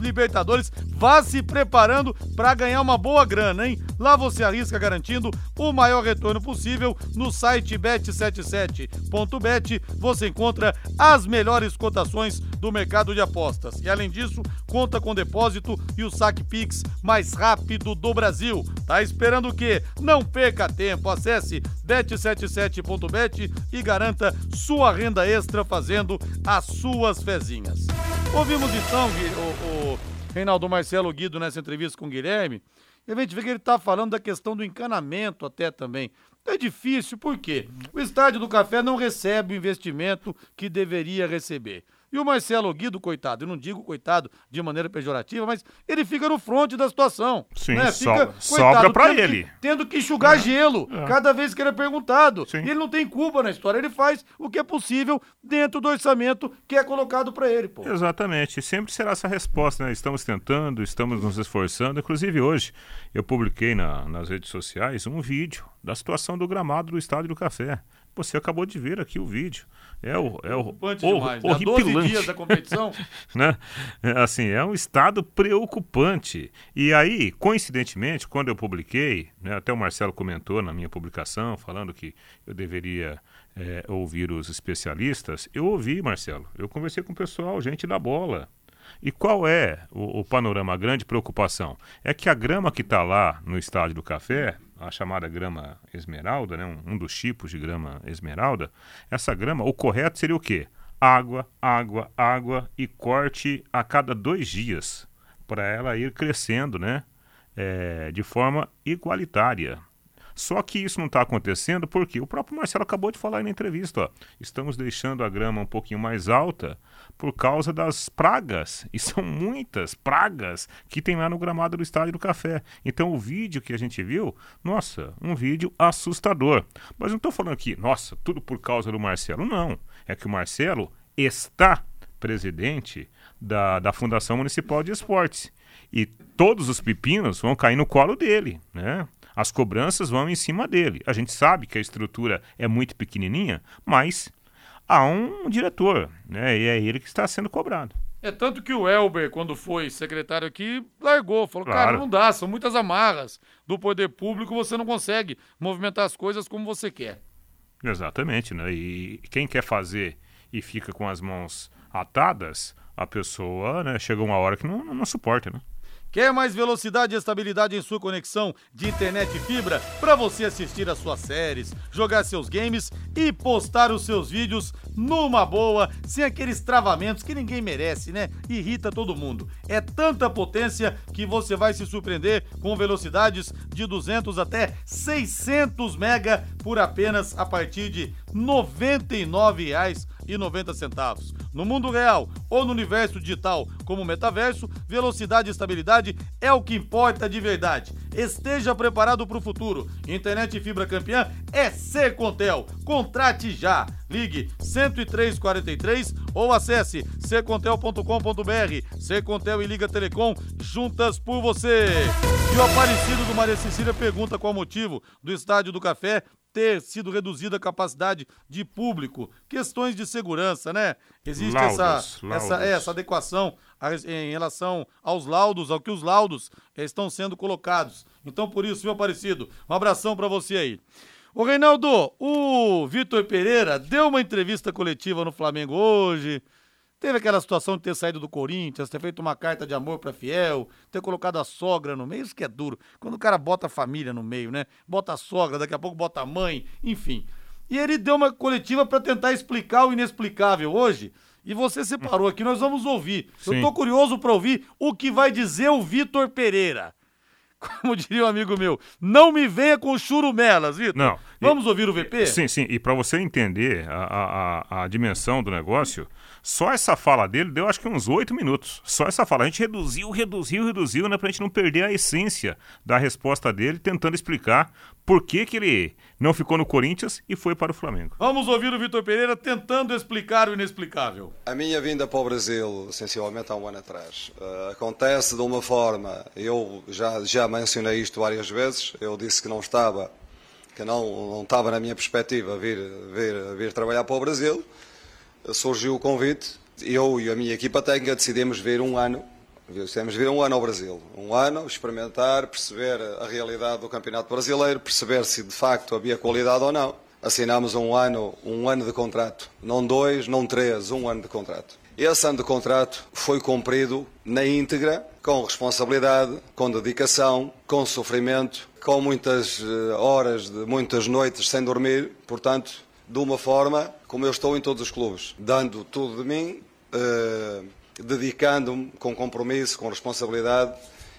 Libertadores, vá se preparando para ganhar uma boa grana, hein? Lá você arrisca garantindo o maior retorno possível no site bet77.bet. Você encontra as melhores cotações do mercado de apostas. E além disso, conta com depósito e o saque Pix mais rápido do Brasil. Tá esperando o quê? Não perca tempo. Acesse bet77.bet e garanta sua renda extra fazendo as suas fezinhas. Ouvimos então o, o Reinaldo Marcelo Guido nessa entrevista com o Guilherme, e a gente vê que ele está falando da questão do encanamento até também. É difícil, por quê? O Estádio do Café não recebe o investimento que deveria receber. E o Marcelo Guido, coitado, eu não digo coitado de maneira pejorativa, mas ele fica no fronte da situação. Sim, né? so, fica, sobra pra tendo ele. Que, tendo que enxugar É. gelo É. cada vez que ele é perguntado. Sim. E ele não tem culpa na história, ele faz o que é possível dentro do orçamento que é colocado para ele, pô. Exatamente, sempre será essa resposta, né? Estamos tentando, estamos nos esforçando. Inclusive hoje eu publiquei na- nas redes sociais um vídeo da situação do gramado do Estádio do Café. Você acabou de ver aqui o vídeo. É o é o Preocupante hor- demais, né? Há 12 horripilante. dias da competição. né? É, Assim, é um estado preocupante. E aí, coincidentemente, quando eu publiquei, né, até o Marcelo comentou na minha publicação, falando que eu deveria é, ouvir os especialistas, eu ouvi, Marcelo. Eu conversei com o pessoal, gente da bola. E qual é o, o panorama, a grande preocupação? É que a grama que está lá no estádio do café, a chamada grama esmeralda, né, um, um dos tipos de grama esmeralda, essa grama, o correto seria o quê? Água, água, água e corte a cada dois dias, para ela ir crescendo, né? é, de forma igualitária. Só que isso não está acontecendo porque o próprio Marcelo acabou de falar na entrevista. Ó, estamos deixando a grama um pouquinho mais alta por causa das pragas. E são muitas pragas que tem lá no gramado do Estádio do Café. Então o vídeo que a gente viu, nossa, um vídeo assustador. Mas não estou falando aqui, nossa, tudo por causa do Marcelo. Não. É que o Marcelo está presidente da, da Fundação Municipal de Esportes. E todos os pepinos vão cair no colo dele, né? As cobranças vão em cima dele. A gente sabe que a estrutura é muito pequenininha, mas há um diretor, né? E é ele que está sendo cobrado. É tanto que o Elber, quando foi secretário aqui, largou. Falou, Claro. cara, não dá, são muitas amarras do poder público, você não consegue movimentar as coisas como você quer. Exatamente, né? E quem quer fazer e fica com as mãos atadas, a pessoa, né? Chega uma hora que não, não, não suporta, né? Quer mais velocidade e estabilidade em sua conexão de internet e fibra para você assistir às suas séries, jogar seus games e postar os seus vídeos numa boa, sem aqueles travamentos que ninguém merece, né? Irrita todo mundo. É tanta potência que você vai se surpreender com velocidades de 200 até 600 mega por apenas a partir de R$ 99,90. No mundo real ou no universo digital, como o metaverso, velocidade e estabilidade é o que importa de verdade. Esteja preparado para o futuro. Internet e fibra campeã é Secontel. Contrate já. Ligue 10343 ou acesse secontel.com.br. Secontel e Liga Telecom juntas por você. E o Aparecido do Maria Cecília pergunta qual o motivo do Estádio do Café ter sido reduzida a capacidade de público. Questões de segurança, né? Existe Laudos, essa, laudos. essa, é, essa adequação a- em relação aos laudos, ao que os laudos eh, estão sendo colocados. Então, por isso, meu Aparecido, um abração pra você aí. Ô, Reinaldo, o Vitor Pereira deu uma entrevista coletiva no Flamengo hoje. Teve aquela situação de ter saído do Corinthians, ter feito uma carta de amor pra Fiel, ter colocado a sogra no meio, isso que é duro. Quando o cara bota a família no meio, né? Bota a sogra, daqui a pouco bota a mãe, enfim. E ele deu uma coletiva pra tentar explicar o inexplicável hoje. E você separou aqui, nós vamos ouvir. Eu Sim. tô curioso pra ouvir o que vai dizer o Vitor Pereira. Como diria um amigo meu, não me venha com churumelas, Vitor. Não. Vamos ouvir o VP? Sim, sim. E para você entender a, a, a, dimensão do negócio, só essa fala dele deu acho que uns oito minutos. Só essa fala. A gente reduziu, reduziu, reduziu, né? Pra gente não perder a essência da resposta dele, tentando explicar por que, que ele não ficou no Corinthians e foi para o Flamengo. Vamos ouvir o Vitor Pereira tentando explicar o inexplicável. A minha vinda para o Brasil, sensivelmente há um ano atrás, uh, acontece de uma forma, eu já, já mencionei isto várias vezes, eu disse que não estava, que não, não estava na minha perspectiva vir, vir, vir trabalhar para o Brasil, surgiu o convite, eu e a minha equipa técnica decidimos vir um ano Temos vir um ano ao Brasil. Um ano, experimentar, perceber a realidade do Campeonato Brasileiro, perceber se de facto havia qualidade ou não. Assinámos um ano, um ano de contrato. Não dois, não três, um ano de contrato. Esse ano de contrato foi cumprido na íntegra, com responsabilidade, com dedicação, com sofrimento, com muitas eh, horas, de muitas noites sem dormir, portanto, de uma forma como eu estou em todos os clubes, dando tudo de mim, uh, dedicando-me com compromisso, com responsabilidade,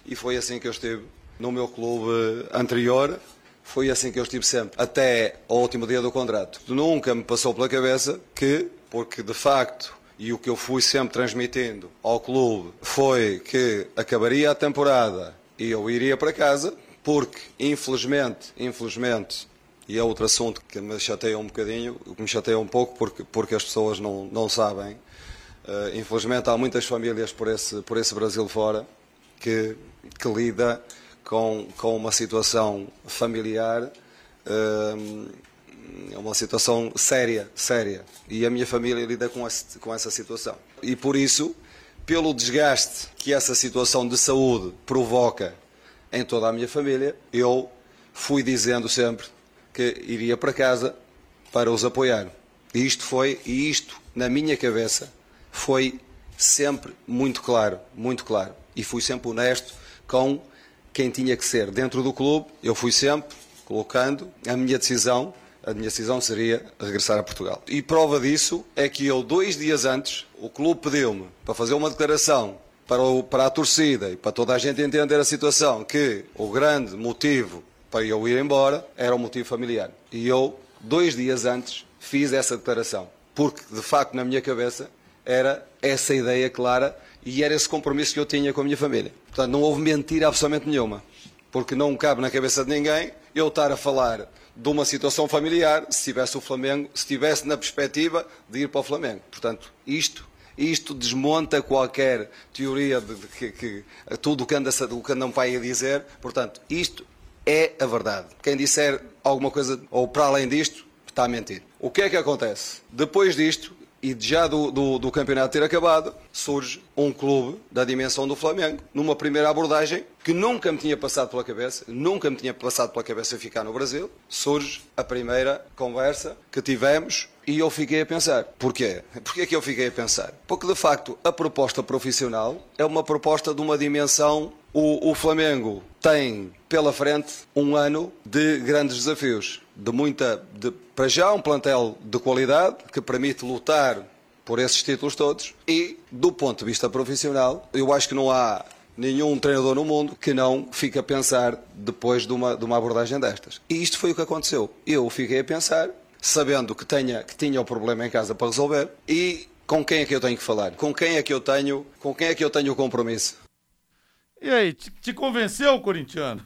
e foi assim que eu estive no meu clube anterior. Foi assim que eu estive sempre, até ao último dia do contrato. Nunca me passou pela cabeça que, porque de facto, e o que eu fui sempre transmitindo ao clube, foi que acabaria a temporada e eu iria para casa, porque infelizmente, infelizmente, e é outro assunto que me chateia um bocadinho, que me chateia um pouco porque, porque as pessoas não, não sabem, Uh, infelizmente há muitas famílias por esse, por esse Brasil fora que, que lida com, com uma situação familiar, uh, uma situação séria, séria. E a minha família lida com, esse, com essa situação. E por isso, pelo desgaste que essa situação de saúde provoca em toda a minha família, eu fui dizendo sempre que iria para casa para os apoiar. E isto foi, e isto na minha cabeça, foi sempre muito claro, muito claro. E fui sempre honesto com quem tinha que ser dentro do clube. Eu fui sempre colocando a minha decisão. A minha decisão seria regressar a Portugal. E prova disso é que eu, dois dias antes, o clube pediu-me para fazer uma declaração para, o, para a torcida e para toda a gente entender a situação que o grande motivo para eu ir embora era o motivo familiar. E eu, dois dias antes, fiz essa declaração. Porque, de facto, na minha cabeça, era essa ideia clara e era esse compromisso que eu tinha com a minha família. Portanto, não houve mentira absolutamente nenhuma, porque não cabe na cabeça de ninguém eu estar a falar de uma situação familiar se tivesse o Flamengo, se tivesse na perspectiva de ir para o Flamengo. Portanto, isto isto desmonta qualquer teoria de, de que, que, tudo o que, anda, o que anda um pai a dizer. Portanto, isto é a verdade. Quem disser alguma coisa ou para além disto, está a mentir. O que é que acontece? Depois disto, e já do, do, do, campeonato ter acabado, surge um clube da dimensão do Flamengo, numa primeira abordagem que nunca me tinha passado pela cabeça, nunca me tinha passado pela cabeça ficar no Brasil. Surge a primeira conversa que tivemos e eu fiquei a pensar. Porquê? Porquê que eu fiquei a pensar? Porque de facto a proposta profissional é uma proposta de uma dimensão. O, o Flamengo tem pela frente um ano de grandes desafios, de muita, de, para já um plantel de qualidade que permite lutar por esses títulos todos e do ponto de vista profissional, eu acho que não há nenhum treinador no mundo que não fique a pensar depois de uma, de uma abordagem destas. E isto foi o que aconteceu. Eu fiquei a pensar, sabendo que, tenha, que tinha o problema em casa para resolver, e com quem é que eu tenho que falar? Com quem é que eu tenho, com quem é que eu tenho o compromisso? E aí, te, te convenceu, corintiano?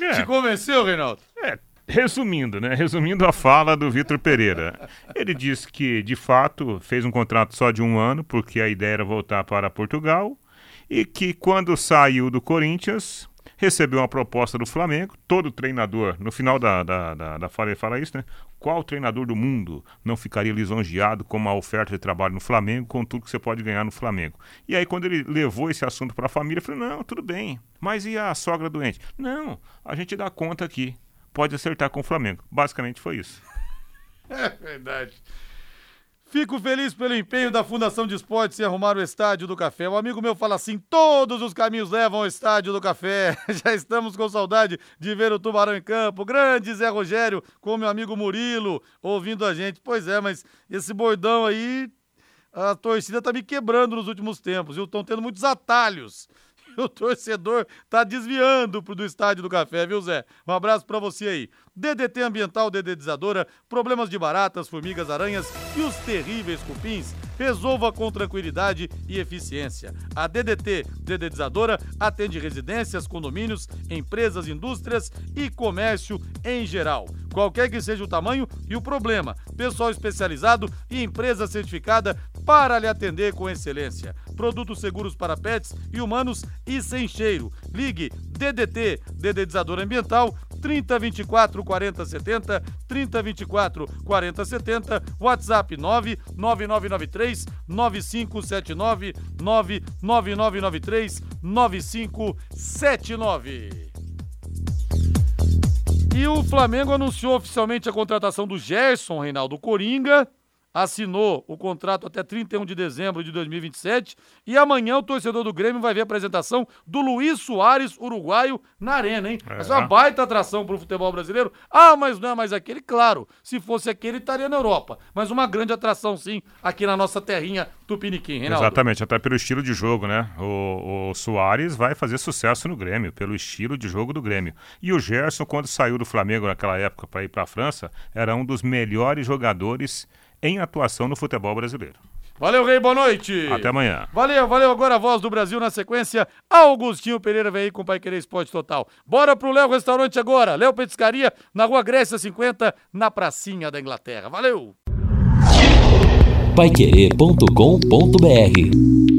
É. Te convenceu, Reinaldo? É, resumindo, né? Resumindo a fala do Vitor Pereira. Ele disse que, de fato, fez um contrato só de um ano, porque a ideia era voltar para Portugal, e que quando saiu do Corinthians, recebeu uma proposta do Flamengo. Todo treinador, no final da, da, da, da fala, ele fala isso, né? Qual treinador do mundo não ficaria lisonjeado com uma oferta de trabalho no Flamengo, com tudo que você pode ganhar no Flamengo? E aí, quando ele levou esse assunto para a família, ele falou: não, tudo bem, mas e a sogra doente? Não, a gente dá conta aqui. Pode acertar com o Flamengo. Basicamente foi isso. É verdade. Fico feliz pelo empenho da Fundação de Esportes em arrumar o Estádio do Café. Um amigo meu fala assim: todos os caminhos levam ao Estádio do Café. Já estamos com saudade de ver o Tubarão em campo. Grande Zé Rogério com meu amigo Murilo ouvindo a gente. Pois é, mas esse bordão aí, a torcida tá me quebrando nos últimos tempos, viu? Estão tendo muitos atalhos. o torcedor tá desviando pro do estádio do café, viu, Zé? Um abraço para você aí. DDT Ambiental Dedetizadora, problemas de baratas, formigas, aranhas e os terríveis cupins, resolva com tranquilidade e eficiência. A DDT Dedetizadora atende residências, condomínios, empresas, indústrias e comércio em geral. Qualquer que seja o tamanho e o problema, pessoal especializado e empresa certificada para lhe atender com excelência. Produtos seguros para pets e humanos e sem cheiro. Ligue DDT, Dedetizador Ambiental, 3024 40 70, 3024 40 70, WhatsApp 99993 9579, 99993 9579. E o Flamengo anunciou oficialmente a contratação do Gerson Reinaldo Coringa assinou o contrato até 31 de dezembro de 2027 e amanhã o torcedor do Grêmio vai ver a apresentação do Luiz Soares, uruguaio, na arena, hein? É. Essa é uma baita atração para o futebol brasileiro. Ah, mas não é mais aquele? Claro, se fosse aquele estaria na Europa, mas uma grande atração sim aqui na nossa terrinha Tupiniquim, Reinaldo. Exatamente, até pelo estilo de jogo, né? O, o Soares vai fazer sucesso no Grêmio, pelo estilo de jogo do Grêmio. E o Gerson, quando saiu do Flamengo naquela época para ir para a França, era um dos melhores jogadores em atuação no futebol brasileiro. Valeu, Rei, boa noite. Até amanhã. Valeu, valeu. Agora a voz do Brasil na sequência. Augustinho Pereira vem aí com o Pai Querer Esporte Total. Bora pro Léo Restaurante agora. Léo Petiscaria, na Rua Grécia 50, na pracinha da Inglaterra. Valeu. Paiquerê.com.br